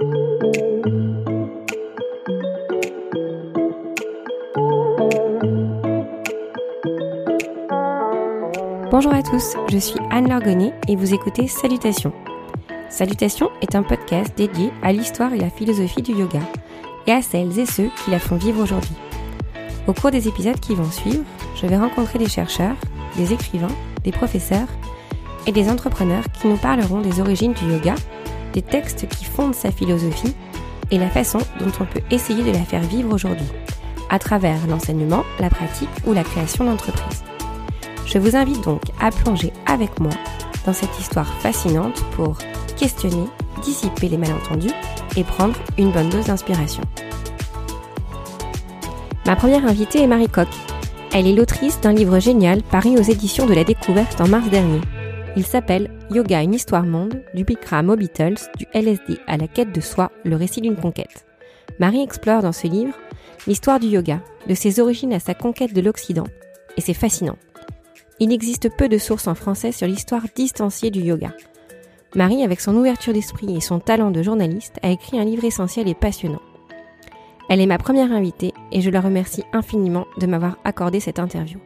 Bonjour à tous, je suis Anne Largonnet et vous écoutez Salutations. Salutations est un podcast dédié à l'histoire et la philosophie du yoga et à celles et ceux qui la font vivre aujourd'hui. Au cours des épisodes qui vont suivre, je vais rencontrer des chercheurs, des écrivains, des professeurs et des entrepreneurs qui nous parleront des origines du yoga, des textes qui fondent sa philosophie et la façon dont on peut essayer de la faire vivre aujourd'hui, à travers l'enseignement, la pratique ou la création d'entreprises. Je vous invite donc à plonger avec moi dans cette histoire fascinante pour questionner, dissiper les malentendus et prendre une bonne dose d'inspiration. Ma première invitée est Marie Coq. Elle est l'autrice d'un livre génial paru aux éditions de la Découverte en mars dernier. Il s'appelle Yoga, une histoire monde, du Bikram aux Beatles, du LSD à la quête de soi, le récit d'une conquête. Marie explore dans ce livre l'histoire du yoga, de ses origines à sa conquête de l'Occident. Et c'est fascinant. Il existe peu de sources en français sur l'histoire distanciée du yoga. Marie, avec son ouverture d'esprit et son talent de journaliste, a écrit un livre essentiel et passionnant. Elle est ma première invitée et je la remercie infiniment de m'avoir accordé cette interview.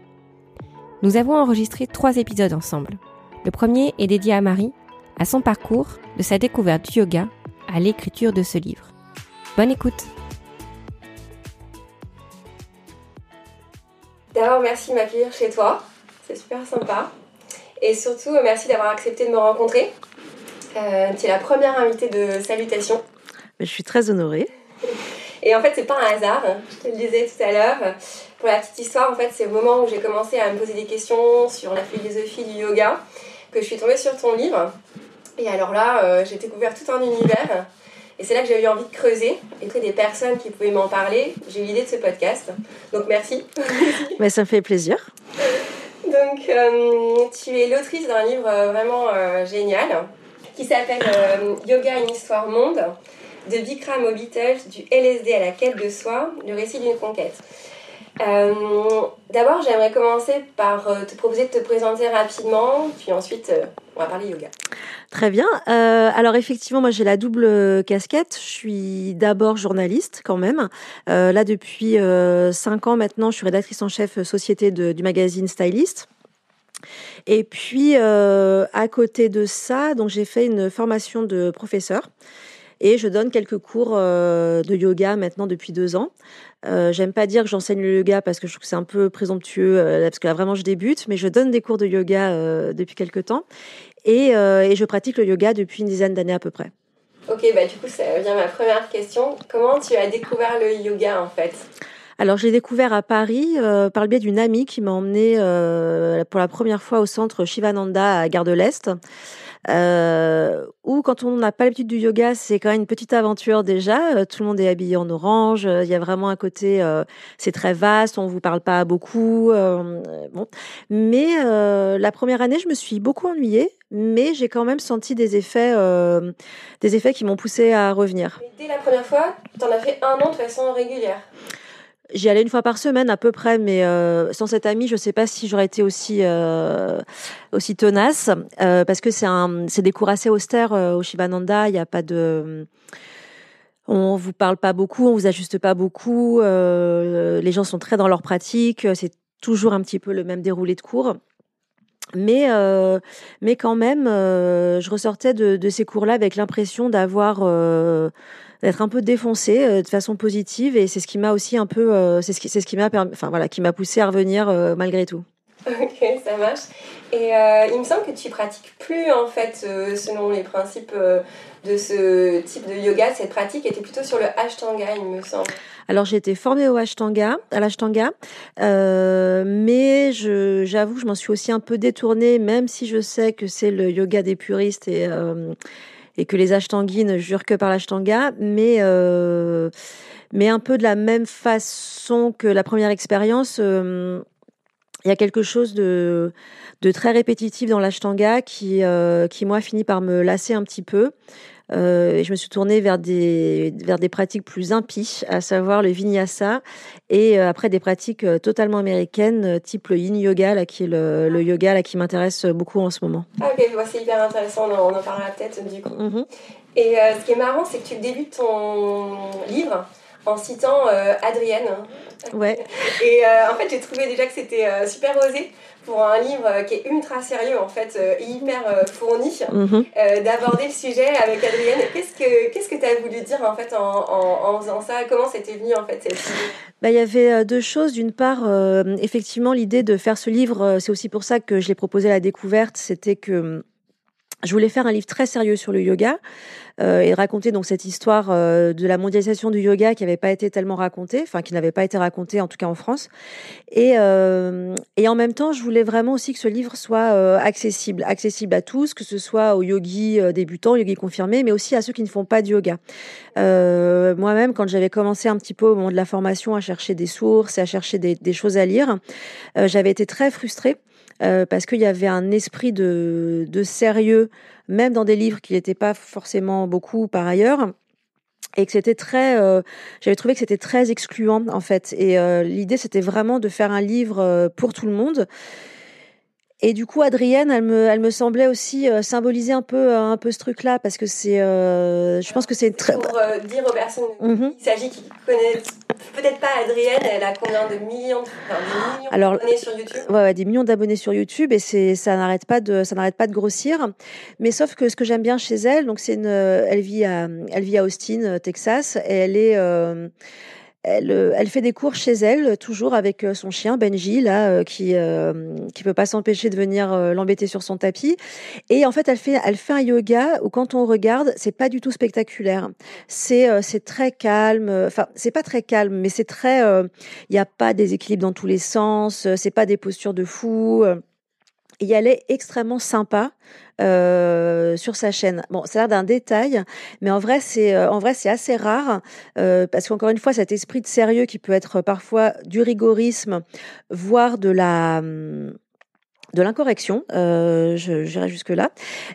Nous avons enregistré trois épisodes ensemble. Le premier est dédié à Marie, à son parcours, de sa découverte du yoga à l'écriture de ce livre. Bonne écoute D'abord, merci de m'accueillir chez toi. C'est super sympa. Et surtout, merci d'avoir accepté de me rencontrer. Euh, tu es la première invitée de Salutations. Je suis très honorée. Et en fait, c'est pas un hasard, je te le disais tout à l'heure. Pour la petite histoire, en fait, c'est au moment où j'ai commencé à me poser des questions sur la philosophie du yoga que je suis tombée sur ton livre. Et alors là, euh, j'ai découvert tout un univers. Et c'est là que j'ai eu envie de creuser et trouver des personnes qui pouvaient m'en parler. J'ai eu l'idée de ce podcast. Donc merci. Mais ça me fait plaisir. Donc, euh, tu es l'autrice d'un livre euh, vraiment génial qui s'appelle Yoga, une histoire monde de Bikram Beatles, du LSD à la quête de soi, le récit d'une conquête. Euh, d'abord, j'aimerais commencer par euh, te proposer de te présenter rapidement, puis ensuite, euh, on va parler yoga. Très bien. alors effectivement, moi j'ai la double casquette. Je suis d'abord journaliste quand même. là, depuis cinq ans maintenant, je suis rédactrice en chef société du magazine Stylist. Et puis, à côté de ça, donc j'ai fait une formation de professeur et je donne quelques cours euh, de yoga maintenant depuis deux ans. Euh, J'aime pas dire que j'enseigne le yoga parce que je trouve que c'est un peu présomptueux, euh, parce que là vraiment je débute, mais je donne des cours de yoga euh, depuis quelques temps et, et, je pratique le yoga depuis une dizaine d'années à peu près. Ok, bah du coup ça vient ma première question. Comment tu as découvert le yoga en fait? Alors, je l'ai découvert à Paris euh, par le biais d'une amie qui m'a emmenée euh, pour la première fois au centre Shivananda à Gare de l'Est. Euh, où quand on n'a pas l'habitude du yoga, c'est quand même une petite aventure déjà. Euh, tout le monde est habillé en orange. Il y a vraiment un côté, c'est très vaste. On vous parle pas beaucoup. bon, mais la première année, je me suis beaucoup ennuyée, mais j'ai quand même senti des effets, des effets qui m'ont poussé à revenir. dès la première fois, tu en as fait un an de façon régulière. J'y allais une fois par semaine à peu près, mais euh, sans cette amie, je ne sais pas si j'aurais été aussi euh, aussi tenace, euh, parce que c'est c'est des cours assez austères au Shivananda. Il n'y a pas de, on vous parle pas beaucoup, on vous ajuste pas beaucoup. les gens sont très dans leur pratique. C'est toujours un petit peu le même déroulé de cours. Mais, mais quand même, je ressortais de ces cours-là avec l'impression d'avoir d'être un peu défoncé euh, de façon positive et c'est ce qui m'a aussi un peu euh, c'est ce qui c'est ce qui m'a enfin voilà qui m'a poussé à revenir euh, malgré tout. Ok, ça marche. Et il me semble que tu pratiques plus en fait selon les principes de ce type de yoga, cette pratique était plutôt sur le Ashtanga, il me semble. Alors j'ai été formée au Ashtanga, à l'Ashtanga, euh, mais j'avoue que je m'en suis aussi un peu détournée, même si je sais que c'est le yoga des puristes et et que les ashtanguis ne jurent que par l'ashtanga, mais euh, mais un peu de la même façon que la première expérience. Euh, il y a quelque chose de, de très répétitif dans l'ashtanga qui, euh, qui, moi, finit par me lasser un petit peu. Euh, et je me suis tournée vers des, vers des pratiques plus impies, à savoir le vinyasa, et euh, après des pratiques euh, totalement américaines, type le yin yoga, là, qui est le, le yoga là, qui m'intéresse beaucoup en ce moment. Ah, ok, c'est hyper intéressant, on en, parlera peut-être du coup. Mm-hmm. Et ce qui est marrant, c'est que tu débutes ton livre en citant Adrienne. Ouais. Et en fait, j'ai trouvé déjà que c'était super osé pour un livre qui est ultra sérieux, en fait, euh, hyper euh, fourni, mhm. euh, d'aborder le sujet avec Adrienne. Qu'est-ce que qu'est-ce que tu as voulu dire en fait en, en, faisant ça? Comment c'était venu en fait cette idée? Bah, il y avait deux choses. D'une part, effectivement, l'idée de faire ce livre, c'est aussi pour ça que je l'ai proposé à la découverte, c'était que je voulais faire un livre très sérieux sur le yoga euh, et raconter donc cette histoire euh, de la mondialisation du yoga qui n'avait pas été tellement racontée, enfin qui n'avait pas été racontée en tout cas en France. Et, euh, et en même temps, je voulais vraiment aussi que ce livre soit euh, accessible, accessible à tous, que ce soit aux yogis euh, débutants, yogis confirmés, mais aussi à ceux qui ne font pas de yoga. Moi-même, quand j'avais commencé un petit peu au moment de la formation à chercher des sources et à chercher des, des choses à lire, j'avais été très frustrée euh, parce qu'il y avait un esprit de, de sérieux, même dans des livres qui n'étaient pas forcément beaucoup par ailleurs et que c'était très euh, j'avais trouvé que c'était très excluant en fait. Et euh, l'idée c'était vraiment de faire un livre pour tout le monde et du coup, Adrienne, elle me, elle me semblait aussi euh, symboliser un peu, euh, un peu ce truc-là, parce que c'est, euh, je pense que c'est très. Pour dire aux personnes mhm. il s'agit qui connaissent peut-être pas Adrienne, elle a combien de millions, d'abonnés sur YouTube? ouais, ouais, des millions d'abonnés sur YouTube, et c'est, ça n'arrête pas de, ça n'arrête pas de grossir. Mais sauf que ce que j'aime bien chez elle, donc c'est une, elle vit à, elle vit à Austin, Texas, et elle est euh, elle, fait des cours chez elle, toujours avec euh, son chien Benji, là, euh, qui qui peut pas s'empêcher de venir l'embêter sur son tapis. Et en fait, elle fait elle fait un yoga où quand on regarde, c'est pas du tout spectaculaire. C'est c'est très calme. Enfin, c'est pas très calme, mais c'est très. Il n'y a pas des équilibres dans tous les sens. C'est pas des postures de fou elle est extrêmement sympa euh, sur sa chaîne. Bon, ça a l'air d'un détail, mais en vrai, c'est euh, en vrai c'est assez rare euh, parce qu'encore une fois, cet esprit de sérieux qui peut être parfois du rigorisme, voire de la de l'incorrection, euh, j'irai jusque là.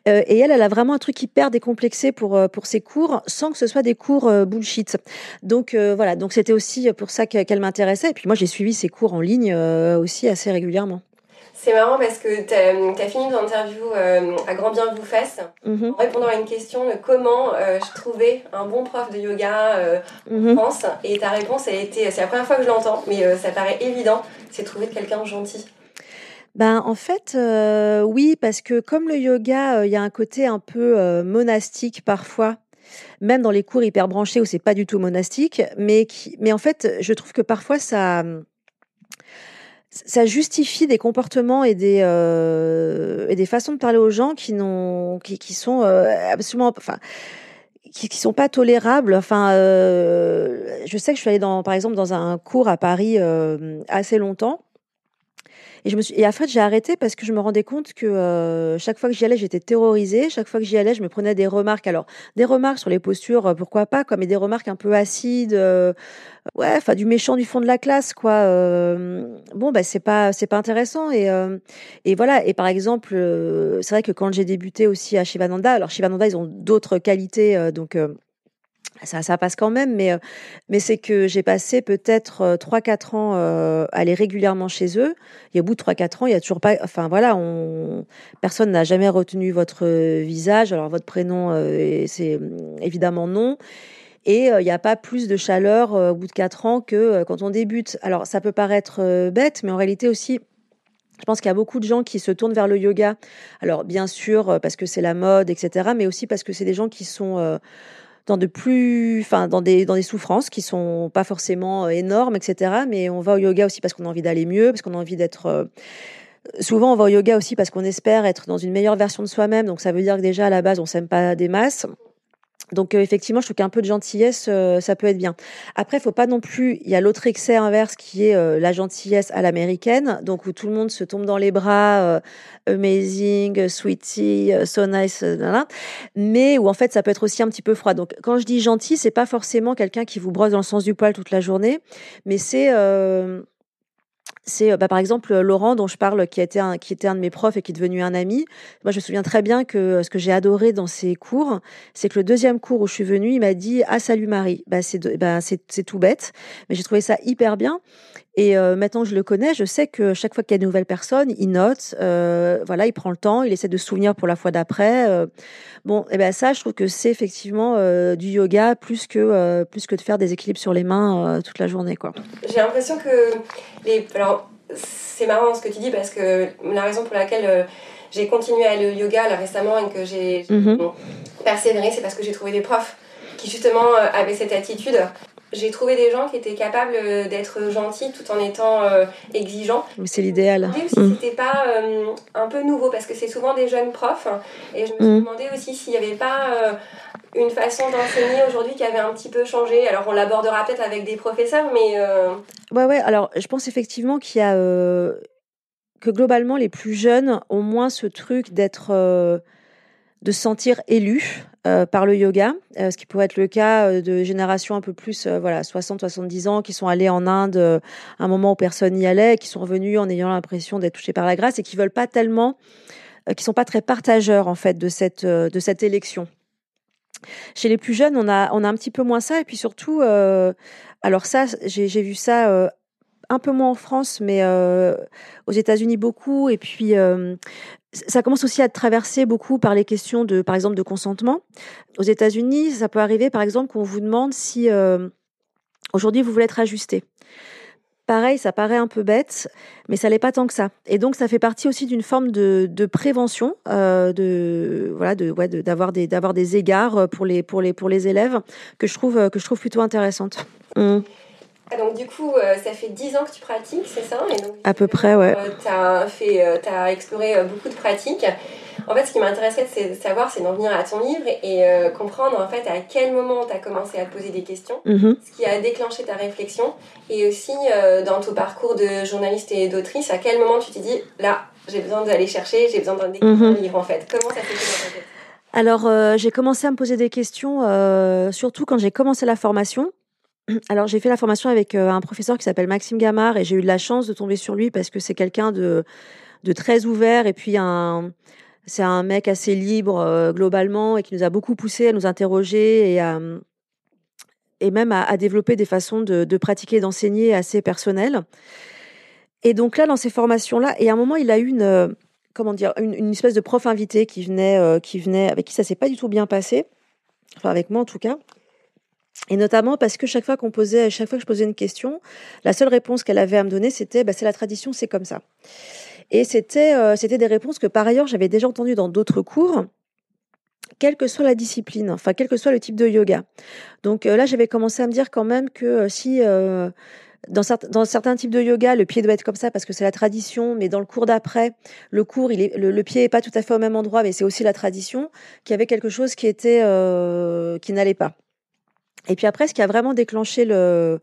Et elle, elle a vraiment un truc hyper décomplexé pour pour ses cours, sans que ce soit des cours bullshit. Donc voilà, donc c'était aussi pour ça qu'elle m'intéressait. Et puis moi, j'ai suivi ses cours en ligne aussi assez régulièrement. C'est marrant parce que tu as, fini ton interview euh, à grand bien vous fasse mhm. en répondant à une question de comment euh, je trouvais un bon prof de yoga euh, en mhm. France. Et ta réponse, a été, c'est la première fois que je l'entends, mais ça paraît évident, c'est trouver quelqu'un gentil. Ben, en fait, oui, parce que comme le yoga, il y a un côté un peu monastique parfois même dans les cours hyper branchés où c'est pas du tout monastique, mais qui, mais en fait, je trouve que parfois ça, ça justifie des comportements et des euh, et des façons de parler aux gens qui n'ont qui, qui sont euh, absolument enfin qui, qui sont pas tolérables. Enfin euh, je sais que je suis allée dans par exemple dans un cours à Paris euh, assez longtemps et, je me suis... et après, j'ai arrêté parce que je me rendais compte que euh, chaque fois que j'y allais, j'étais terrorisée. Chaque fois que j'y allais, je me prenais des remarques. Alors, des remarques sur les postures, euh, pourquoi pas, quoi, mais des remarques un peu acides. Euh, ouais, enfin, du méchant du fond de la classe, quoi. Euh, bon, bah, c'est pas, c'est pas intéressant. Et, euh, et voilà. Et par exemple, c'est vrai que quand j'ai débuté aussi à Shivananda, alors Shivananda, ils ont d'autres qualités, donc ça, passe quand même, mais, euh, mais c'est que j'ai passé peut-être 3-4 euh, ans à aller régulièrement chez eux. Et au bout de 3-4 ans, il y a toujours pas. Enfin voilà, on, personne n'a jamais retenu votre visage. Alors votre prénom, c'est mm, évidemment non. Et il n'y a pas plus de chaleur au bout de 4 ans que quand on débute. Alors ça peut paraître bête, mais en réalité aussi. Je pense qu'il y a beaucoup de gens qui se tournent vers le yoga. Alors bien sûr parce que c'est la mode, etc. Mais aussi parce que c'est des gens qui sont dans de plus, enfin, dans des, dans des souffrances qui sont pas forcément euh, énormes, etc. Mais on va au yoga aussi parce qu'on a envie d'aller mieux, parce qu'on a envie d'être, euh, souvent on va au yoga aussi parce qu'on espère être dans une meilleure version de soi-même. Donc ça veut dire que déjà à la base on s'aime pas des masses. Donc euh, effectivement, je trouve qu'un peu de gentillesse, euh, ça peut être bien. Après, faut pas non plus. Il y a l'autre excès inverse qui est euh, la gentillesse à l'américaine, donc où tout le monde se tombe dans les bras, amazing, sweetie, so nice, mais où en fait ça peut être aussi un petit peu froid. Donc quand je dis gentil, c'est pas forcément quelqu'un qui vous brosse dans le sens du poil toute la journée, mais c'est c'est bah, par exemple Laurent dont je parle qui était un, qui était un de mes profs et qui est devenu un ami. Moi je me souviens très bien que ce que j'ai adoré dans ses cours, c'est que le deuxième cours où je suis venue, il m'a dit ah salut Marie. Bah c'est bah, c'est tout bête, mais j'ai trouvé ça hyper bien. Et euh, maintenant que je le connais, je sais que chaque fois qu'il y a de nouvelles personnes, il note, euh, voilà, il prend le temps, il essaie de se souvenir pour la fois d'après. Euh. bon, et ben ça, je trouve que c'est effectivement euh, du yoga plus que plus que de faire des équilibres sur les mains toute la journée, quoi. J'ai l'impression que les, c'est marrant ce que tu dis parce que la raison pour laquelle j'ai continué à aller au yoga là récemment et que j'ai mm persévéré, c'est parce que j'ai trouvé des profs qui justement avaient cette attitude j'ai trouvé des gens qui étaient capables euh, d'être gentils tout en étant euh, exigeants. Mais c'est l'idéal. Je me si mm. c'était pas euh, un peu nouveau parce que c'est souvent des jeunes profs et je me suis mm. demandé aussi s'il n'y avait pas une façon d'enseigner aujourd'hui qui avait un petit peu changé. Alors on l'abordera peut-être avec des professeurs, mais ouais ouais. Alors je pense effectivement qu'il y a que globalement les plus jeunes ont moins ce truc d'être de se sentir élu euh, par le yoga, euh, ce qui pourrait être le cas euh, de générations un peu plus, voilà, 60-70 ans, qui sont allés en Inde à un moment où personne n'y allait, qui sont revenus en ayant l'impression d'être touchés par la grâce et qui veulent pas tellement, qui sont pas très partageurs en fait de cette de cette élection. Chez les plus jeunes, on a on a un petit peu moins ça et puis surtout, alors ça, j'ai vu ça un peu moins en France, mais aux États-Unis beaucoup. Et puis, ça commence aussi à être traversé beaucoup par les questions de, par exemple, de consentement. Aux États-Unis, ça peut arriver, par exemple, qu'on vous demande si euh, aujourd'hui vous voulez être ajusté. Pareil, ça paraît un peu bête, mais ça l'est pas tant que ça. Et donc, ça fait partie aussi d'une forme de, de prévention, euh, de voilà, de ouais, d'avoir des d'avoir des égards pour les pour les pour les élèves que je trouve que je trouve plutôt intéressante. Mmh. Ah, donc du coup, euh, ça fait 10 ans que tu pratiques, c'est ça? Et donc, À peu près, ouais. Euh, tu euh, as exploré beaucoup de pratiques. En fait, ce qui m'intéresserait de savoir, c'est d'en venir à ton livre et comprendre en fait à quel moment tu as commencé à te poser des questions, mm-hmm. ce qui a déclenché ta réflexion, et aussi dans ton parcours de journaliste et d'autrice, à quel moment tu t'es dit, là, j'ai besoin d'aller chercher, j'ai besoin d'un mm-hmm. livre en fait. Comment ça s'est fait dans ta tête? Alors, j'ai commencé à me poser des questions, surtout quand j'ai commencé la formation. Alors, j'ai fait la formation avec euh, un professeur qui s'appelle Maxime Gamard et j'ai eu de la chance de tomber sur lui parce que c'est quelqu'un de, de très ouvert et puis un, c'est un mec assez libre euh, globalement et qui nous a beaucoup poussé à nous interroger et et même à, développer des façons de, pratiquer et d'enseigner assez personnelles. Et donc là, dans ces formations-là, et à un moment, il a eu une, euh, comment dire, une espèce de prof invité qui venait, qui venait, avec qui ça s'est pas du tout bien passé, enfin avec moi en tout cas. Et notamment parce que chaque fois qu'on posait, chaque fois que je posais une question, la seule réponse qu'elle avait à me donner, c'était bah, c'est la tradition, c'est comme ça. Et c'était euh, c'était des réponses que par ailleurs j'avais déjà entendues dans d'autres cours, quelle que soit la discipline, enfin quel que soit le type de yoga. Donc euh, là, j'avais commencé à me dire quand même que euh, si dans, dans, certains types de yoga, le pied doit être comme ça parce que c'est la tradition, mais dans le cours d'après, le cours, il le, pied est pas tout à fait au même endroit, mais c'est aussi la tradition, qu'il y avait quelque chose qui était qui n'allait pas. Et puis après, ce qui a vraiment déclenché le,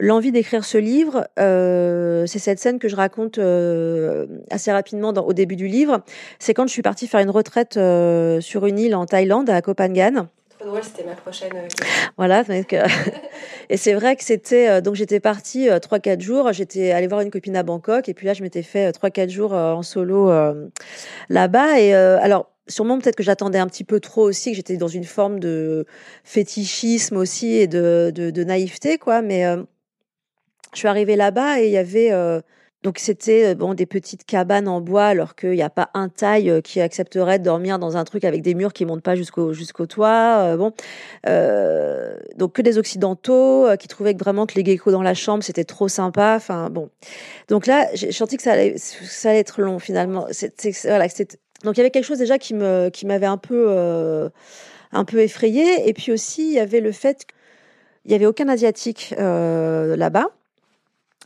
l'envie d'écrire ce livre, euh, c'est cette scène que je raconte euh, assez rapidement dans, au début du livre. C'est quand je suis partie faire une retraite euh, sur une île en Thaïlande, à Koh Phangan. Trop drôle, c'était ma prochaine. voilà, et c'est vrai que c'était donc j'étais partie trois quatre jours. J'étais allée voir une copine à Bangkok et puis là je m'étais fait trois quatre jours en solo là-bas. Et alors sûrement peut-être que j'attendais un petit peu trop aussi, que j'étais dans une forme de fétichisme aussi et de, de, naïveté, quoi. Mais euh, je suis arrivée là-bas et il y avait euh, donc c'était euh, bon des petites cabanes en bois, alors qu'il n'y a pas un taille qui accepterait de dormir dans un truc avec des murs qui montent pas jusqu'au jusqu'au toit. bon, donc que des occidentaux qui trouvaient vraiment que les geckos dans la chambre c'était trop sympa. Enfin bon, donc là j'ai senti que ça allait ça allait être long finalement. C'est voilà, c'était donc il y avait quelque chose déjà qui me qui m'avait un peu euh, un peu effrayée et puis aussi il y avait le fait qu'il y avait aucun asiatique euh, là-bas.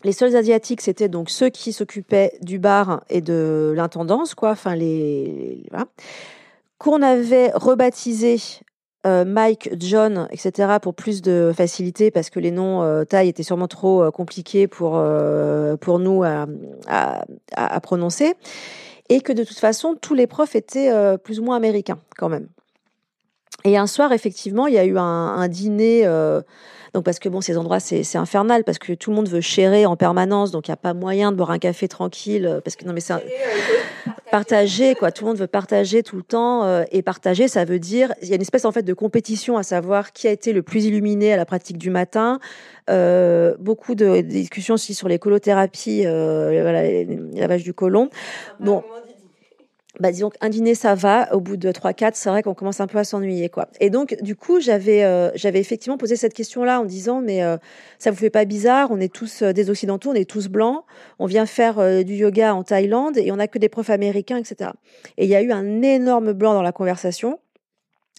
Les seuls asiatiques c'était donc ceux qui s'occupaient du bar et de l'intendance quoi, enfin les qu'on avait rebaptisé euh, Mike, John, etc. pour plus de facilité parce que les noms euh, taille étaient sûrement trop euh, compliqués pour pour nous à, prononcer et que de toute façon, tous les profs étaient euh, plus ou moins américains quand même. Et un soir, effectivement, il y a eu un, dîner. Euh, donc parce que bon, ces endroits, c'est infernal parce que tout le monde veut chérer en permanence, donc il n'y a pas moyen de boire un café tranquille. Euh, parce que non, mais c'est partager quoi. Tout le monde veut partager tout le temps euh, et partager, ça veut dire il y a une espèce en fait de compétition à savoir qui a été le plus illuminé à la pratique du matin. beaucoup de, discussions aussi sur les colothérapies, voilà, lavage du côlon. Bon bah disons un dîner ça va. Au bout de 3 4 c'est vrai qu'on commence un peu à s'ennuyer quoi. Et donc du coup j'avais euh, j'avais effectivement posé cette question là en disant mais euh, ça vous fait pas bizarre on est tous euh, des occidentaux on est tous blancs on vient faire du yoga en Thaïlande et on a que des profs américains etc et il y a eu un énorme blanc dans la conversation.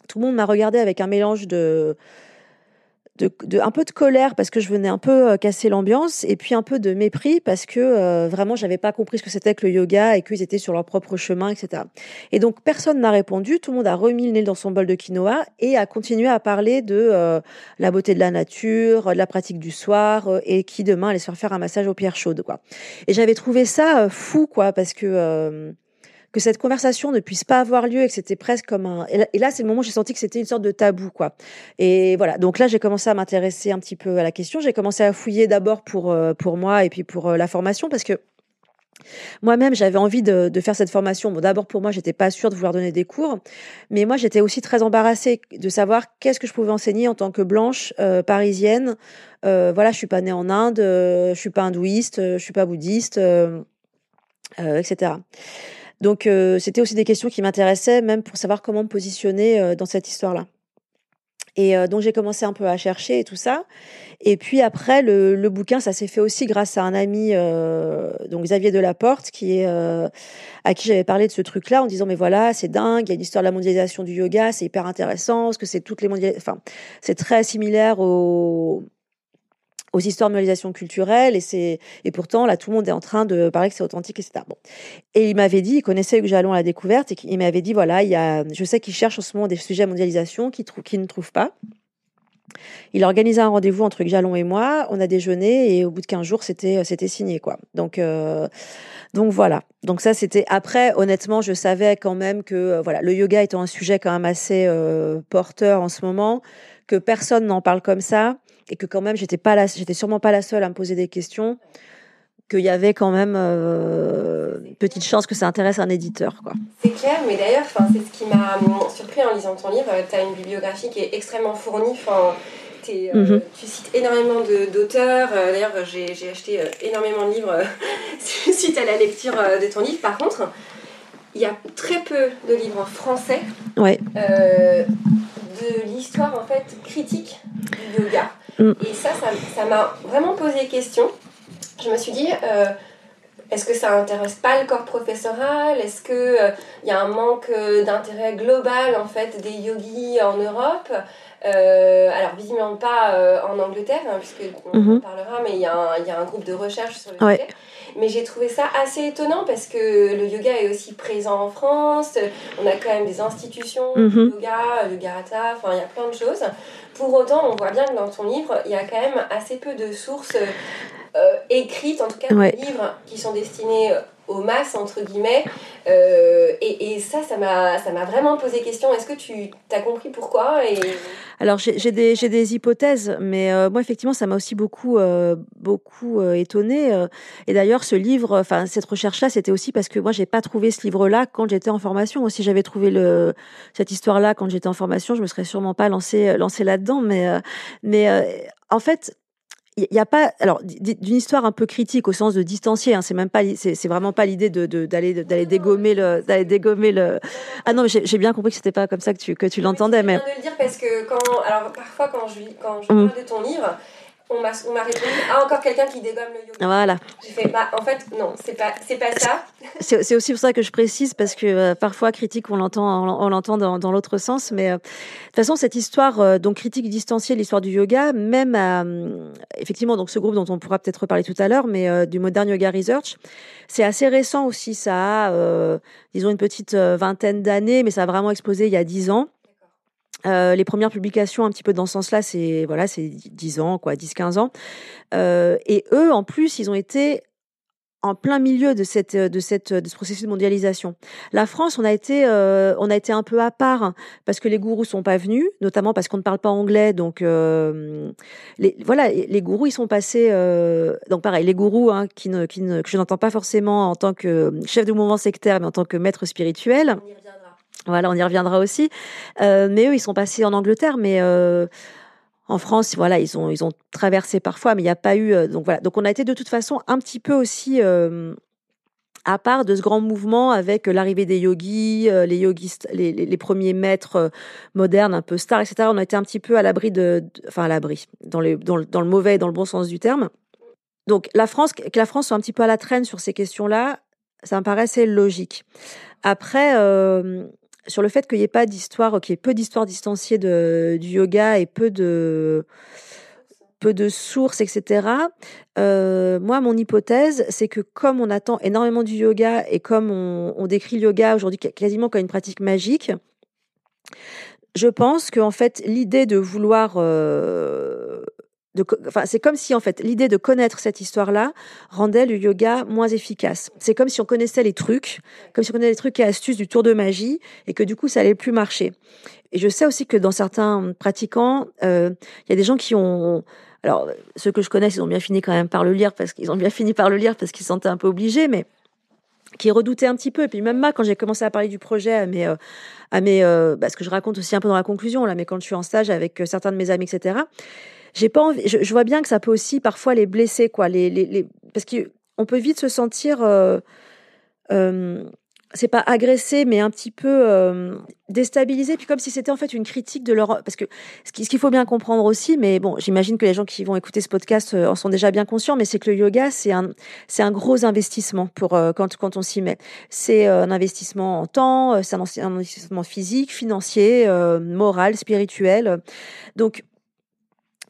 Tout le monde m'a regardé avec un mélange de de, un peu de colère parce que je venais un peu euh, casser l'ambiance et puis un peu de mépris parce que euh, vraiment j'avais pas compris ce que c'était que le yoga et qu'ils étaient sur leur propre chemin, etc. Et donc personne n'a répondu, tout le monde a remis le nez dans son bol de quinoa et a continué à parler de euh, la beauté de la nature, de la pratique du soir et qui demain allait se faire faire un massage aux pierres chaudes, quoi. Et j'avais trouvé ça fou, quoi, parce que que cette conversation ne puisse pas avoir lieu et que c'était presque comme un. Et là, c'est le moment où j'ai senti que c'était une sorte de tabou, quoi. Et voilà. Donc là, j'ai commencé à m'intéresser un petit peu à la question. J'ai commencé à fouiller d'abord pour euh, pour moi et puis pour euh, la formation parce que moi-même, j'avais envie de, de, faire cette formation. Bon, d'abord pour moi, j'étais pas sûre de vouloir donner des cours, mais moi, j'étais aussi très embarrassée de savoir qu'est-ce que je pouvais enseigner en tant que blanche euh, parisienne. Euh, voilà, je suis pas née en Inde, je suis pas hindouiste, je suis pas bouddhiste, etc. Donc euh, c'était aussi des questions qui m'intéressaient, même pour savoir comment me positionner euh, dans cette histoire-là. Et euh, donc j'ai commencé un peu à chercher et tout ça. Et puis après, le, le bouquin, ça s'est fait aussi grâce à un ami, donc Xavier Delaporte, qui est à qui j'avais parlé de ce truc-là en disant mais voilà, c'est dingue, il y a une histoire de la mondialisation du yoga, c'est hyper intéressant, parce que c'est toutes les mondialisations, enfin c'est très similaire au aux histoires de mondialisation culturelle et c'est et pourtant là tout le monde est en train de parler que c'est authentique etc bon. Et il m'avait dit il connaissait Hugues Jalon à la découverte et il m'avait dit voilà il y a je sais qu'il cherche en ce moment des sujets à mondialisation qu'il trouve qu'il ne trouve pas. Il a un rendez-vous entre Jalon et moi on a déjeuné et au bout de 15 jours c'était c'était signé quoi. Donc euh, donc voilà. Donc ça c'était après honnêtement je savais quand même que euh, voilà le yoga étant un sujet quand même assez euh, porteur en ce moment que personne n'en parle comme ça et que quand même j'étais pas j'étais sûrement pas la seule à me poser des questions, qu'il y avait quand même euh, une petite chance que ça intéresse un éditeur. Quoi. C'est clair, mais d'ailleurs, c'est ce qui m'a surpris en lisant ton livre. Tu as une bibliographie qui est extrêmement fournie. Euh, mhm. Tu cites énormément d'auteurs. Euh, d'ailleurs, j'ai acheté énormément de livres suite à la lecture de ton livre. Par contre, il y a très peu de livres en français. Ouais de l'histoire en fait critique du yoga. Mm. Et ça, ça m'a vraiment posé question. Je me suis dit, euh, est-ce que ça intéresse pas le corps professoral? Est-ce qu'il euh, il y a un manque euh, d'intérêt global en fait des yogis en Europe? Alors, visiblement pas en Angleterre, hein, puisqu'on mm-hmm. en parlera, mais il y, a un groupe de recherche sur le sujet. Mais j'ai trouvé ça assez étonnant parce que le yoga est aussi présent en France. On a quand même des institutions de mhm. yoga, le Garata, enfin il y a plein de choses. Pour autant, on voit bien que dans ton livre, il y a quand même assez peu de sources euh, écrites, en tout cas des livres qui sont destinés aux masses, entre guillemets. Euh, et, et, ça, ça m'a, vraiment posé question. Est-ce que tu as compris pourquoi. Alors, j'ai, des, des hypothèses, mais euh, moi, effectivement, ça m'a aussi beaucoup, euh, beaucoup euh, étonnée. Et d'ailleurs, ce livre, enfin, cette recherche-là, c'était aussi parce que moi, j'ai pas trouvé ce livre-là quand j'étais en formation. Si j'avais trouvé le, cette histoire-là quand j'étais en formation, je me serais sûrement pas lancée, lancée là-dedans. Mais, mais en fait, il n'y a pas alors d'une histoire un peu critique au sens de distancier hein, c'est même pas c'est vraiment pas l'idée de d'aller d'aller dégommer le d'aller dégommer le ah non j'ai bien compris que c'était pas comme ça que tu que tu l'entendais mais de le dire parce que quand alors parfois quand je quand je mmh. parle de ton livre on m'a répondu ah encore quelqu'un qui dégomme le yoga. Voilà. J'ai fait bah en fait non c'est pas c'est pas ça. C'est aussi pour ça que je précise parce que euh, parfois critique on l'entend on, l'entend dans, dans l'autre sens mais euh, de toute façon cette histoire euh, donc critique distanciée l'histoire du yoga même à, effectivement donc ce groupe dont on pourra peut-être reparler tout à l'heure mais du Modern Yoga Research c'est assez récent aussi ça a disons une petite vingtaine d'années mais ça a vraiment explosé il y a dix ans. Euh, les premières publications un petit peu dans ce sens-là, c'est voilà, c'est 10 ans, quoi, 10-15 ans. Euh, et eux, en plus, ils ont été en plein milieu de cette de cette de ce processus de mondialisation. La France, on a été euh, on a été un peu à part parce que les gourous sont pas venus, notamment parce qu'on ne parle pas anglais, donc les voilà les gourous ils sont passés donc pareil les gourous hein, qui ne qui ne que je n'entends pas forcément en tant que chef de mouvement sectaire, mais en tant que maître spirituel. Voilà, on y reviendra aussi. mais eux, ils sont passés en Angleterre, mais en France, voilà, ils ont ils ont traversé parfois, mais il n'y a pas eu euh, donc voilà. Donc on a été de toute façon un petit peu aussi euh, à part de ce grand mouvement avec l'arrivée des yogis, euh, les yogistes, les, les, premiers maîtres modernes, un peu stars, etc. On a été un petit peu à l'abri de, enfin à l'abri, dans, dans, le, dans le mauvais et dans le bon sens du terme. Donc la France, que la France soit un petit peu à la traîne sur ces questions-là, ça me paraissait logique. Après, sur le fait qu'il n'y ait pas d'histoire, qu'il y ait peu d'histoires distanciées de, du yoga et peu de peu de sources, etc. Euh, moi, mon hypothèse, c'est que comme on attend énormément du yoga et comme on, décrit le yoga aujourd'hui quasiment comme une pratique magique, je pense qu'en fait, l'idée de vouloir euh, c'est comme si en fait l'idée de connaître cette histoire-là rendait le yoga moins efficace. C'est comme si on connaissait les trucs, comme si on connaissait les trucs et astuces du tour de magie, et que du coup ça allait plus marcher. Et je sais aussi que dans certains pratiquants, euh, il y a des gens qui ont alors, ceux que je connais, ils ont bien fini quand même par le lire parce qu'ils ont bien fini par le lire parce qu'ils se sentaient un peu obligés, mais qui redoutaient un petit peu. Et puis même moi, quand j'ai commencé à parler du projet à mes, euh, à mes, euh, bah, ce que je raconte aussi un peu dans la conclusion là, mais quand je suis en stage avec certains de mes amis, etc j'ai pas envie. Je, vois bien que ça peut aussi parfois les blesser, quoi. Les, les, parce qu'on peut vite se sentir. Euh, euh, c'est pas agressé, mais un petit peu euh, déstabilisé, puis comme si c'était en fait une critique de leur. Parce que ce qu'il faut bien comprendre aussi, mais bon, j'imagine que les gens qui vont écouter ce podcast en sont déjà bien conscients, mais c'est que le yoga, c'est un, c'est un gros investissement pour quand, quand on s'y met. C'est un investissement en temps, c'est un, investissement physique, financier, moral, spirituel. Donc,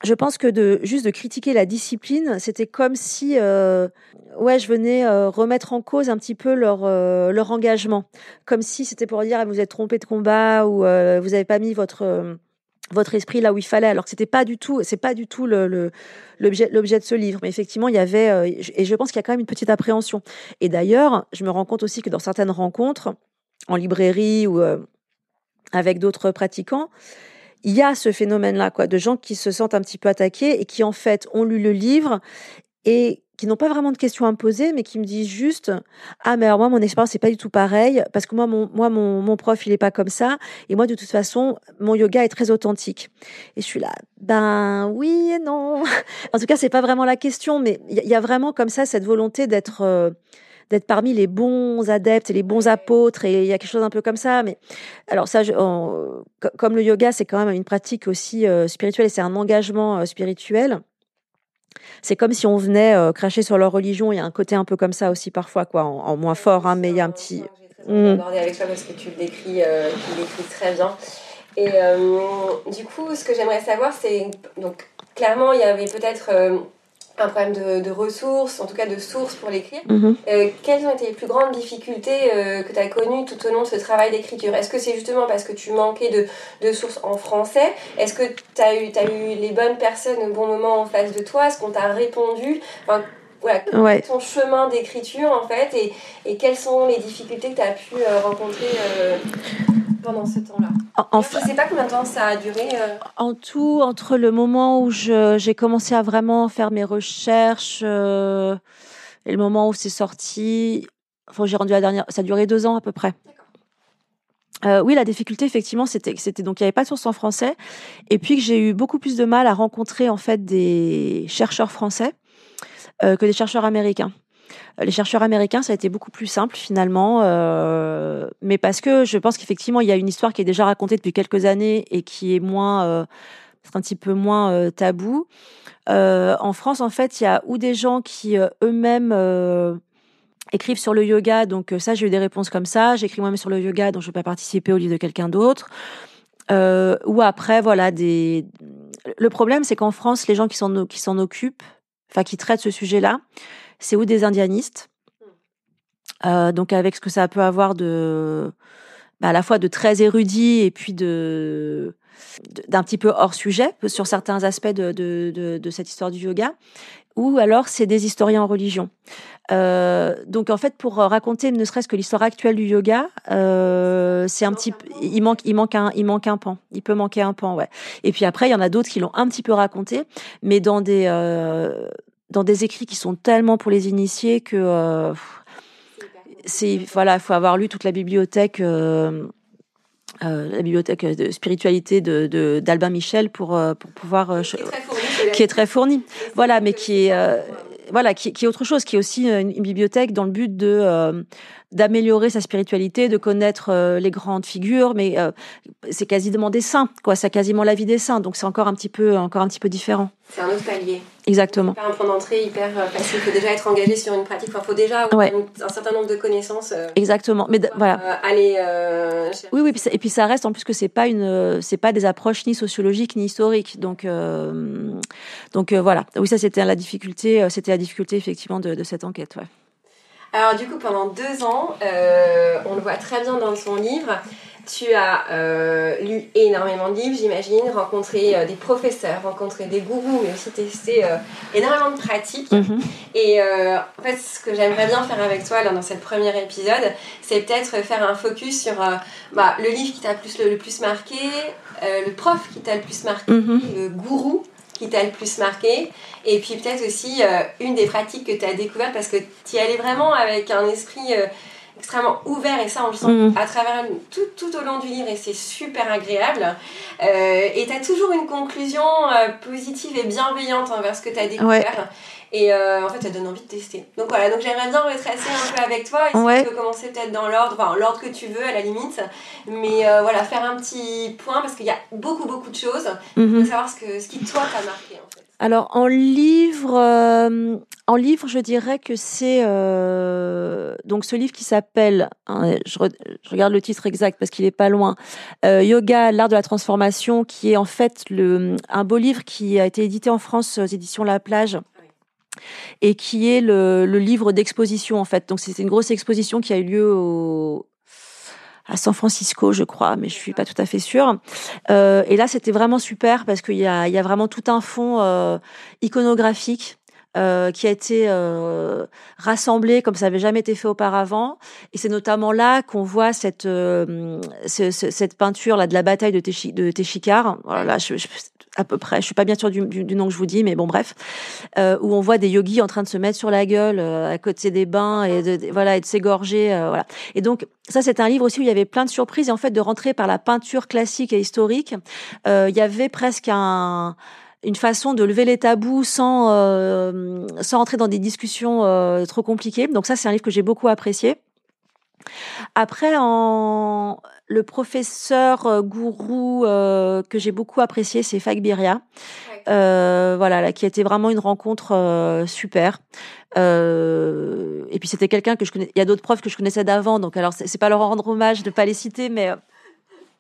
je pense que de juste de critiquer la discipline, c'était comme si euh, ouais, je venais euh, remettre en cause un petit peu leur euh, leur engagement, comme si c'était pour dire ah, vous êtes trompé de combat ou vous avez pas mis votre votre esprit là où il fallait. Alors que c'était pas du tout c'est pas du tout le l'objet l'objet de ce livre. Mais effectivement il y avait et je pense qu'il y a quand même une petite appréhension. Et d'ailleurs je me rends compte aussi que dans certaines rencontres en librairie ou avec d'autres pratiquants il y a ce phénomène-là, quoi, de gens qui se sentent un petit peu attaqués et qui en fait ont lu le livre et qui n'ont pas vraiment de questions à me poser, mais qui me disent juste ah mais alors moi mon expérience c'est pas du tout pareil parce que moi mon moi mon, mon prof il est pas comme ça et moi de toute façon mon yoga est très authentique et je suis là ben oui et non en tout cas c'est pas vraiment la question mais il y, a vraiment comme ça cette volonté d'être euh, d'être parmi les bons adeptes et les bons apôtres et il y a quelque chose un peu comme ça mais alors ça comme le yoga c'est quand même une pratique aussi euh, spirituelle et c'est un engagement euh, spirituel c'est comme si on venait euh, cracher sur leur religion. Il y a un côté un peu comme ça aussi parfois, quoi, en, moins fort, hein, mais il y a un petit. Mmh. aborder avec toi parce que tu le décris, tu le décris très bien. Et du coup, ce que j'aimerais savoir, c'est donc clairement, il y avait peut-être un problème de, de, ressources, en tout cas de sources pour l'écrire. Mhm. Euh, quelles ont été les plus grandes difficultés euh, que tu as connues tout au long de ce travail d'écriture? Est-ce que c'est justement parce que tu manquais de, de sources en français? Est-ce que tu as eu, as eu les bonnes personnes au bon moment en face de toi? Est-ce qu'on t'a répondu? Enfin, voilà, ouais. ton chemin d'écriture en fait et, et, quelles sont les difficultés que tu as pu euh, rencontrer pendant ce temps-là? En, Je ne sais pas combien de temps ça a duré. Euh. En tout, entre le moment où j'ai commencé à vraiment faire mes recherches euh, et le moment où c'est sorti, enfin, j'ai rendu la dernière, ça a duré deux ans à peu près. Euh, oui, la difficulté, effectivement, c'était c'était donc il n'y avait pas de source en français, et puis que j'ai eu beaucoup plus de mal à rencontrer en fait des chercheurs français que des chercheurs américains. Les chercheurs américains, ça a été beaucoup plus simple finalement, euh, mais parce que je pense qu'effectivement, il y a une histoire qui est déjà racontée depuis quelques années et qui est moins, euh, un petit peu moins euh, tabou. en France, en fait, il y a ou des gens qui eux-mêmes écrivent sur le yoga, donc ça, j'ai eu des réponses comme ça. J'écris moi-même sur le yoga, donc je ne peux pas participer au livre de quelqu'un d'autre. ou après, voilà. Le problème, c'est qu'en France, les gens qui s'en occupent, enfin qui traitent ce sujet-là, c'est ou des indianistes, euh, donc avec ce que ça peut avoir de, bah, à la fois de très érudit et puis de d'un petit peu hors sujet sur certains aspects de, de, de cette histoire du yoga ou alors c'est des historiens en religion. Euh, donc en fait, pour raconter ne serait-ce que l'histoire actuelle du yoga, euh, c'est un petit, il manque, il manque un, il manque un pan. Il peut manquer un pan, ouais. Et puis après, il y en a d'autres qui l'ont un petit peu raconté, mais dans des, euh, dans des écrits qui sont tellement pour les initiés que euh, c'est, voilà, il faut avoir lu toute la bibliothèque. Euh, euh, la bibliothèque de spiritualité de d'Albin Michel pour euh, pour pouvoir euh, qui est très fournie voilà mais qui est voilà, qui, qui, est autre chose, qui est aussi une, bibliothèque dans le but de euh, d'améliorer sa spiritualité, de connaître euh, les grandes figures, mais euh, c'est quasiment des saints, quoi. C'est quasiment la vie des saints, donc c'est encore un petit peu, encore un petit peu différent. C'est un autre palier. Exactement. Pas un point d'entrée hyper facile. Il faut déjà être engagé sur une pratique. Enfin, faut déjà avoir un, certain nombre de connaissances. Exactement. Mais voilà. aller. oui, oui. et puis ça reste en plus que c'est pas une, c'est pas des approches ni sociologiques ni historiques. Donc, donc voilà. Oui, ça c'était la difficulté. C'était la difficulté effectivement de, de cette enquête. Ouais. Alors du coup, pendant deux ans, euh, on le voit très bien dans son livre, tu as euh, lu énormément de livres, j'imagine, rencontré euh, des professeurs, rencontré des gourous, mais aussi testé énormément de pratiques. Mhm. Et en fait, ce que j'aimerais bien faire avec toi là, dans cette premier épisode, c'est peut-être faire un focus sur bah, le livre qui t'a plus, le, plus marqué, le prof qui t'a le plus marqué, mhm. le gourou qui t'a le plus marqué Et puis peut-être aussi euh, une des pratiques que tu as découvertes parce que tu y allais vraiment avec un esprit euh, extrêmement ouvert et ça on le sent à travers tout, tout, au long du livre et c'est super agréable. Euh, et tu as toujours une conclusion positive et bienveillante envers ce que tu as découvert. Et en fait, ça donne envie de tester. Donc voilà, donc j'aimerais bien retracer un peu avec toi. Et si tu peux commencer peut-être dans l'ordre, enfin l'ordre que tu veux à la limite. Mais voilà, faire un petit point parce qu'il y a beaucoup, beaucoup de choses. Mm savoir ce, que, ce qui, toi, t'a marqué en fait. Alors en livre, euh, en livre, je dirais que c'est euh, donc ce livre qui s'appelle, hein, je, regarde le titre exact parce qu'il est pas loin, euh, Yoga, l'art de la transformation, qui est en fait le un beau livre qui a été édité en France aux éditions La Plage et qui est le, livre d'exposition en fait. Donc c'est une grosse exposition qui a eu lieu à San Francisco, je crois, mais je suis pas tout à fait sûre. Euh, et là, c'était vraiment super parce qu'il y a, vraiment tout un fond euh, iconographique. Euh, qui a été rassemblé comme ça n'avait jamais été fait auparavant. Et c'est notamment là qu'on voit cette, ce, cette peinture là de la bataille de, Téchi. Voilà, je, je, à peu près. Je suis pas bien sûre du, du, nom que je vous dis, mais bon, bref, euh, où on voit des yogis en train de se mettre sur la gueule euh, à côté des bains et de, voilà et de s'égorger, euh, voilà. Et donc ça, c'est un livre aussi où il y avait plein de surprises et en fait de rentrer par la peinture classique et historique, euh, il y avait presque un une façon de lever les tabous sans sans rentrer dans des discussions trop compliquées. Donc ça, c'est un livre que j'ai beaucoup apprécié. Après, en le professeur euh, gourou euh, que j'ai beaucoup apprécié, c'est Fagbiria. Euh, voilà, là, qui a été vraiment une rencontre euh, super. Euh, et puis c'était quelqu'un que je connais. Il y a d'autres profs que je connaissais d'avant, donc alors c'est pas leur rendre hommage de pas les citer, mais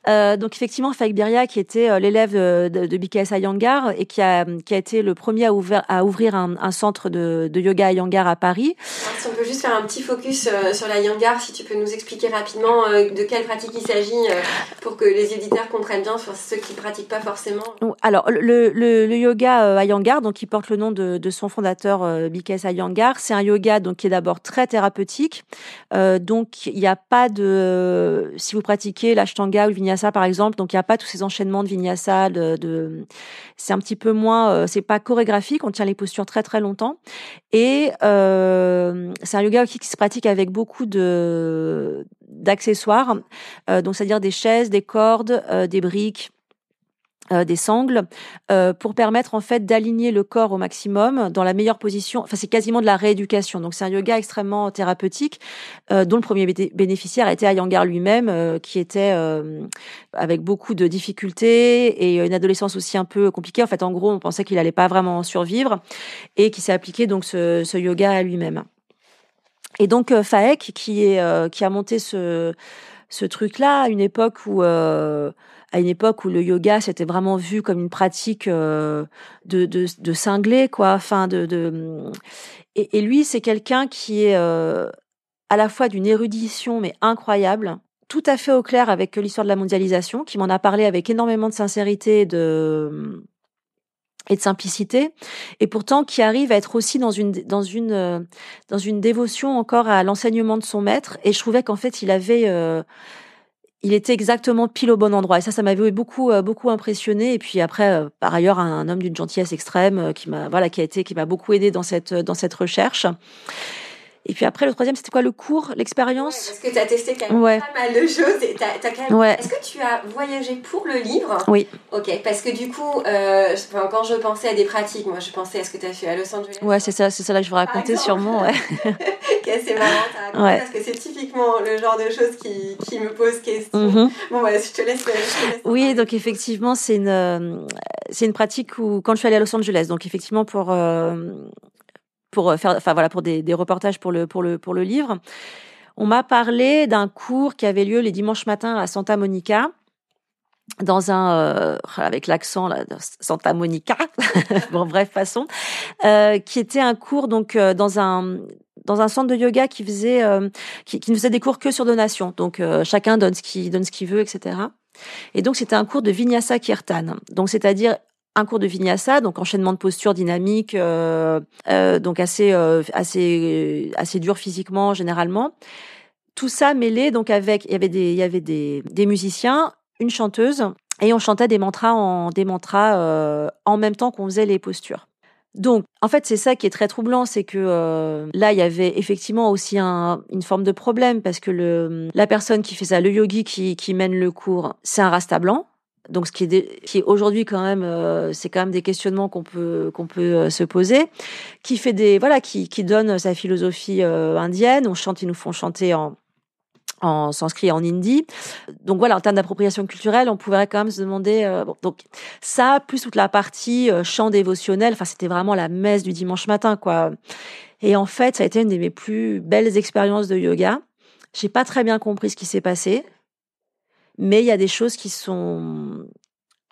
euh, donc effectivement, Faik Biria, qui était euh, l'élève de, de, de BKS à Yangar et qui a, qui a été le premier à, ouvrir, à ouvrir un, un centre de, de, yoga à Yangar à Paris. Alors, si on peut juste faire un petit focus euh, sur la Yangar, si tu peux nous expliquer rapidement de quelle pratique il s'agit pour que les éditeurs comprennent bien sur ceux qui ne pratiquent pas forcément. Alors, le, le, le yoga à Yangar, donc qui porte le nom de, de son fondateur BKS à Yangar, c'est un yoga donc qui est d'abord très thérapeutique. donc, il n'y a pas de... Si vous pratiquez l'ashtanga ou le vinyasa, par exemple. Donc il n'y a pas tous ces enchaînements de vinyasa. De, c'est un petit peu moins, euh, c'est pas chorégraphique. On tient les postures très très longtemps. Et euh, c'est un yoga qui, se pratique avec beaucoup de d'accessoires. Euh, donc c'est-à-dire des chaises, des cordes, des briques. Euh, des sangles euh, pour permettre en fait d'aligner le corps au maximum dans la meilleure position. Enfin, c'est quasiment de la rééducation. Donc, c'est un yoga extrêmement thérapeutique euh, dont le premier bénéficiaire était Ayangar lui-même, qui était avec beaucoup de difficultés et une adolescence aussi un peu compliquée. En fait, en gros, on pensait qu'il allait pas vraiment survivre et qui s'est appliqué donc ce, yoga à lui-même. Et donc, Faek, qui a monté ce truc-là à une époque où à une époque où le yoga c'était vraiment vu comme une pratique euh, de, de, de quoi enfin de, de... Et, lui c'est quelqu'un qui est euh, à la fois d'une érudition mais incroyable tout à fait au clair avec l'histoire de la mondialisation, qui m'en a parlé avec énormément de sincérité et de, et de simplicité, et pourtant qui arrive à être aussi dans une, dans une, euh, dans une dévotion encore à l'enseignement de son maître. Et je trouvais qu'en fait, il avait... il était exactement pile au bon endroit. Et ça, ça m'avait beaucoup, euh, beaucoup impressionné. Et puis après, par ailleurs, un, homme d'une gentillesse extrême qui m'a, voilà, qui a été, qui m'a beaucoup aidé dans cette, dans cette recherche. Et puis après, le troisième, c'était quoi le cours, l'expérience Parce que tu as testé quand même pas mal de choses. Et quand même... Est-ce que tu as voyagé pour le livre Oui. Ok, parce que du coup, euh, quand je pensais à des pratiques, moi je pensais à ce que tu as fait à Los Angeles. Ouais, c'est ça, c'est ça là que je veux raconter sûrement. Ouais. c'est marrant ouais. parce que c'est typiquement le genre de choses qui, qui me pose question. Mm-hmm. Bon, bah, je te laisse. oui, donc effectivement, c'est une, euh, c'est une pratique où, quand je suis allée à Los Angeles, donc effectivement pour. Euh, pour euh, faire, enfin voilà, pour des, reportages pour le, pour le, pour le livre. On m'a parlé d'un cours qui avait lieu les dimanches matins à Santa Monica dans un euh, avec l'accent Santa Monica bon bref façon euh, qui était un cours donc dans un dans un centre de yoga qui faisait qui, qui, ne faisait des cours que sur donation. Donc chacun donne ce qu'il donne ce qu'il veut etc et donc c'était un cours de vinyasa kirtan. Donc c'est-à-dire un cours de vinyasa, donc enchaînement de postures dynamiques, euh, euh, donc assez euh, assez assez dur physiquement généralement. Tout ça mêlé donc avec il y avait des il y avait des, des musiciens, une chanteuse et on chantait des mantras en des mantras en même temps qu'on faisait les postures. Donc, en fait, c'est ça qui est très troublant, c'est que là, il y avait effectivement aussi un, une forme de problème parce que le, la personne qui fait ça, le yogi qui, qui mène le cours, c'est un rasta blanc. Donc, ce qui est, aujourd'hui quand même, euh, c'est quand même des questionnements qu'on peut qu'on peut euh, se poser. Qui fait des voilà, qui qui donne sa philosophie euh, indienne. On chante, ils nous font chanter en en sanskrit et en hindi. Donc voilà, en termes d'appropriation culturelle, on pourrait quand même se demander. donc ça, plus toute la partie chant dévotionnel. Enfin, c'était vraiment la messe du dimanche matin, quoi. Et en fait, ça a été une de mes plus belles expériences de yoga. J'ai pas très bien compris ce qui s'est passé mais il y a des choses qui sont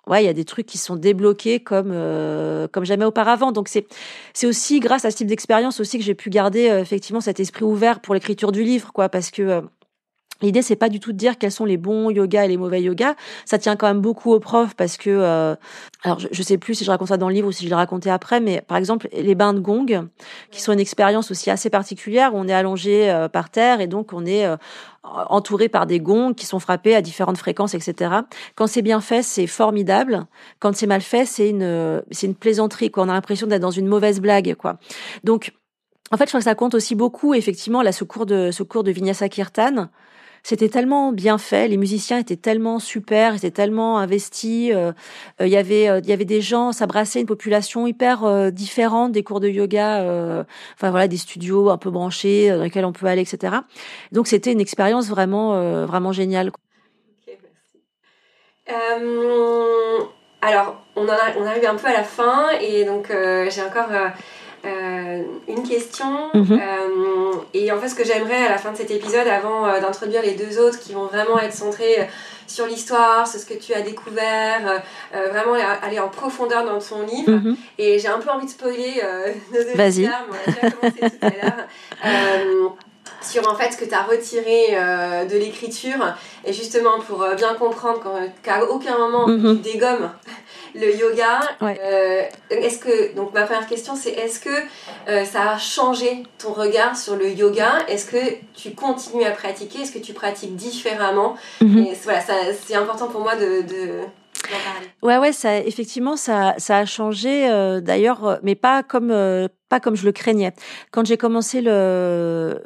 ouais, il y a des trucs qui sont débloqués comme euh, comme jamais auparavant. Donc c'est c'est aussi grâce à ce type d'expérience aussi que j'ai pu garder euh, effectivement cet esprit ouvert pour l'écriture du livre, quoi, parce que euh, L'idée, c'est pas du tout de dire quels sont les bons yogas et les mauvais yogas. Ça tient quand même beaucoup aux profs parce que, euh, alors je, sais plus si je raconte ça dans le livre ou si je l'ai raconté après, mais par exemple les bains de gong, qui sont une expérience aussi assez particulière où on est allongé euh, par terre et donc on est euh, entouré par des gongs qui sont frappés à différentes fréquences, etc. Quand c'est bien fait, c'est formidable. Quand c'est mal fait, c'est une c'est une plaisanterie. Quoi. On a l'impression d'être dans une mauvaise blague, quoi. Donc en fait, je crois que ça compte aussi beaucoup, effectivement, là, ce cours de, ce cours de Vinyasa Kirtan, c'était tellement bien fait, les musiciens étaient tellement super, étaient tellement investis. Euh, euh, il y avait, euh, il y avait des gens, ça brassait une population hyper différente des cours de yoga. enfin voilà, des studios un peu branchés dans lesquels on peut aller, etc. Donc c'était une expérience vraiment, vraiment géniale. Alors, on arrive un peu à la fin et donc j'ai encore euh, une question. Mhm. Euh, et en fait, ce que j'aimerais à la fin de cet épisode, avant euh, d'introduire les deux autres qui vont vraiment être centrés sur l'histoire, sur ce que tu as découvert, vraiment aller en profondeur dans ton livre. Mhm. Et j'ai un peu envie de spoiler nos deux Vas-y. on a déjà commencé tout à l'heure. sur en fait ce que tu as retiré de l'écriture et justement pour bien comprendre qu'à aucun moment mhm. tu dégommes le yoga. Euh, est-ce que donc ma première question c'est est-ce que euh, ça a changé ton regard sur le yoga? Est-ce que tu continues à pratiquer? Est-ce que tu pratiques différemment? Mhm. Voilà, c'est important pour moi de, de Ouais, ouais, ça, effectivement, ça, ça a changé. Euh, d'ailleurs, mais pas comme, pas comme je le craignais. Quand j'ai commencé le,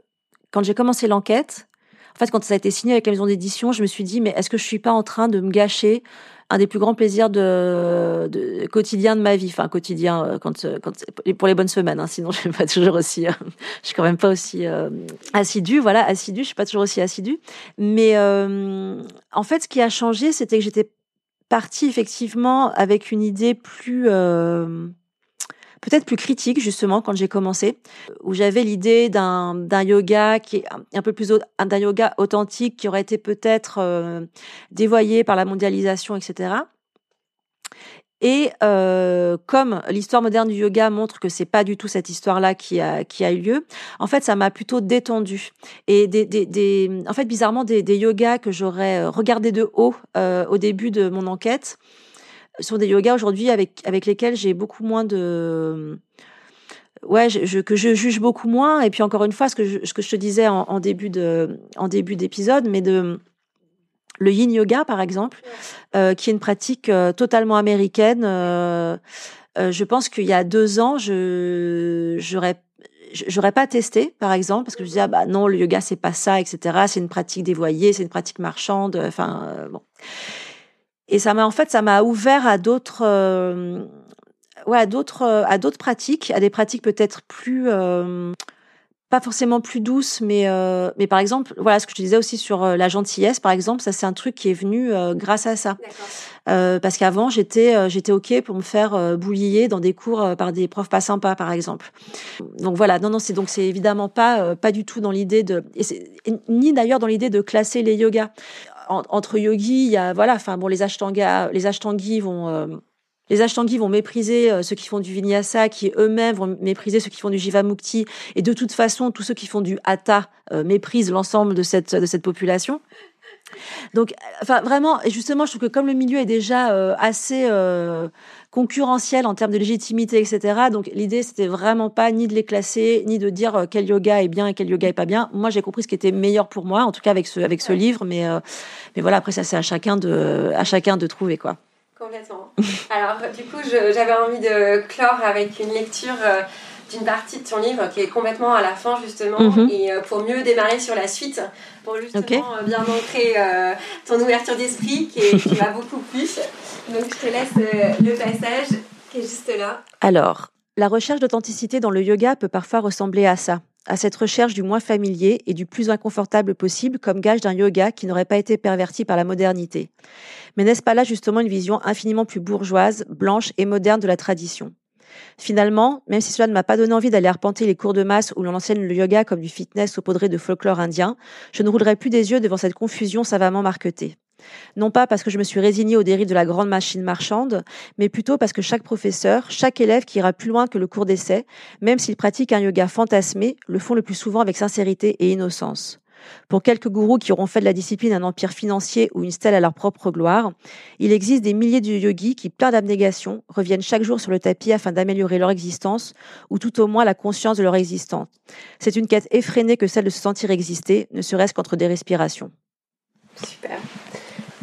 quand j'ai commencé l'enquête, en fait, quand ça a été signé avec la maison d'édition, je me suis dit, mais est-ce que je suis pas en train de me gâcher un des plus grands plaisirs de, de quotidien de ma vie. Enfin, quotidien euh, quand, euh, quand pour les bonnes semaines. Hein, sinon, je suis pas toujours aussi. Euh, je suis quand même pas aussi euh, assidue. Voilà, assidue. Je suis pas toujours aussi assidue. Mais en fait, ce qui a changé, c'était que j'étais partie effectivement avec une idée plus peut-être plus critique justement quand j'ai commencé, où j'avais l'idée d'un d'un yoga qui est un peu plus d'un yoga authentique qui aurait été peut-être euh, dévoyé par la mondialisation, etc. Et euh, comme l'histoire moderne du yoga montre que c'est pas du tout cette histoire-là qui a qui a eu lieu, en fait, ça m'a plutôt détendu. Et des, des, des, en fait, bizarrement, des, des yogas que j'aurais regardé de haut euh, au début de mon enquête sont des yogas aujourd'hui avec avec lesquels j'ai beaucoup moins de ouais, je, que je juge beaucoup moins. Et puis encore une fois, ce que je, ce que je te disais en, en début de en début d'épisode, mais de le yin yoga, par exemple, euh, qui est une pratique euh, totalement américaine. Euh, je pense qu'il y a deux ans, je j'aurais j'aurais pas testé, par exemple, parce que je disais ah bah non, le yoga c'est pas ça, etc. C'est une pratique dévoyée, c'est une pratique marchande. Enfin bon. Et ça m'a en fait, ça m'a ouvert à d'autres, ouais, à d'autres, à d'autres pratiques, à des pratiques peut-être plus pas forcément plus douce, mais euh, mais par exemple, voilà ce que je disais aussi sur euh, la gentillesse, par exemple, ça c'est un truc qui est venu euh, grâce à ça. Euh, parce qu'avant j'étais j'étais ok pour me faire boulier dans des cours par des profs pas sympas, par exemple. Donc voilà, non non c'est donc c'est évidemment pas pas du tout dans l'idée de et ni d'ailleurs dans l'idée de classer les yogas entre yogis, il y a voilà, enfin bon les les ashtangis vont les Ashtangis vont mépriser euh, ceux qui font du vinyasa, qui eux-mêmes vont mépriser ceux qui font du jivamukti. Et de toute façon, tous ceux qui font du hatha euh, méprisent l'ensemble de cette, de cette population. Donc, enfin, vraiment, et justement, je trouve que comme le milieu est déjà euh, assez concurrentiel en termes de légitimité, etc. Donc, l'idée, c'était vraiment pas ni de les classer, ni de dire quel yoga est bien et quel yoga est pas bien. Moi, j'ai compris ce qui était meilleur pour moi, en tout cas avec ce avec ce livre. Mais mais voilà, après ça, c'est à chacun de à chacun de trouver quoi. Complètement. Alors, du coup, j'avais envie de clore avec une lecture euh, d'une partie de ton livre qui est complètement à la fin, justement, mhm. et euh, pour mieux démarrer sur la suite, pour justement euh, bien montrer ton ouverture d'esprit qui, qui m'a beaucoup plu. Donc, je te laisse le passage qui est juste là. Alors, la recherche d'authenticité dans le yoga peut parfois ressembler à ça à cette recherche du moins familier et du plus inconfortable possible comme gage d'un yoga qui n'aurait pas été perverti par la modernité. Mais n'est-ce pas là justement une vision infiniment plus bourgeoise, blanche et moderne de la tradition? Finalement, même si cela ne m'a pas donné envie d'aller arpenter les cours de masse où l'on enseigne le yoga comme du fitness saupoudré de folklore indien, je ne roulerai plus des yeux devant cette confusion savamment marquetée. Non pas parce que je me suis résignée aux dérives de la grande machine marchande, mais plutôt parce que chaque professeur, chaque élève qui ira plus loin que le cours d'essai, même s'il pratique un yoga fantasmé, le font le plus souvent avec sincérité et innocence. Pour quelques gourous qui auront fait de la discipline un empire financier ou une stèle à leur propre gloire, il existe des milliers de yogis qui, pleins d'abnégation, reviennent chaque jour sur le tapis afin d'améliorer leur existence, ou tout au moins la conscience de leur existence. C'est une quête effrénée que celle de se sentir exister, ne serait-ce qu'entre des respirations. Super.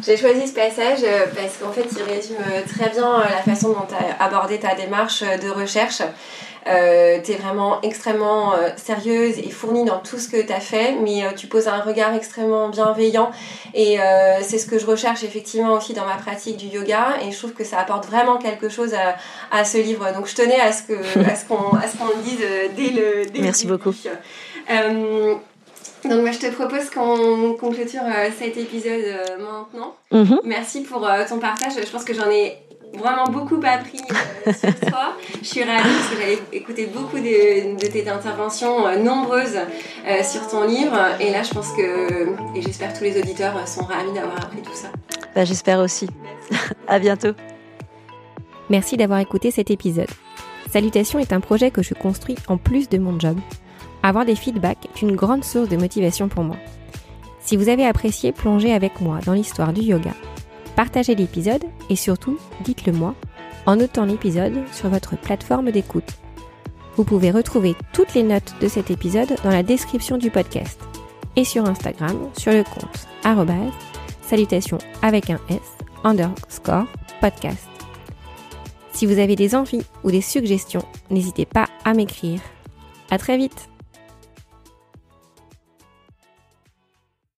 J'ai choisi ce passage euh, parce qu'en fait, il résume euh, très bien euh, la façon dont tu as abordé ta démarche de recherche. Euh, tu es vraiment extrêmement sérieuse et fournie dans tout ce que tu as fait, mais tu poses un regard extrêmement bienveillant et c'est ce que je recherche effectivement aussi dans ma pratique du yoga et je trouve que ça apporte vraiment quelque chose à, à ce livre. Donc je tenais à ce qu'on le dise dès le dès Merci beaucoup. Donc moi je te propose qu'on clôture euh, cet épisode euh, maintenant. Mhm. Merci pour euh, ton partage. Je pense que j'en ai vraiment beaucoup appris sur toi. Je suis ravie parce que j'allais écouter beaucoup de, tes interventions nombreuses sur ton livre. Et là je pense que, et j'espère que tous les auditeurs sont ravis d'avoir appris tout ça. Bah, j'espère aussi. à bientôt. Merci d'avoir écouté cet épisode. Salutation est un projet que je construis en plus de mon job avoir des feedbacks est une grande source de motivation pour moi. Si vous avez apprécié, plongez avec moi dans l'histoire du yoga. Partagez l'épisode et surtout, dites-le moi en notant l'épisode sur votre plateforme d'écoute. Vous pouvez retrouver toutes les notes de cet épisode dans la description du podcast et sur Instagram sur le compte salutations avec un S underscore podcast. Si vous avez des envies ou des suggestions, n'hésitez pas à m'écrire. À très vite!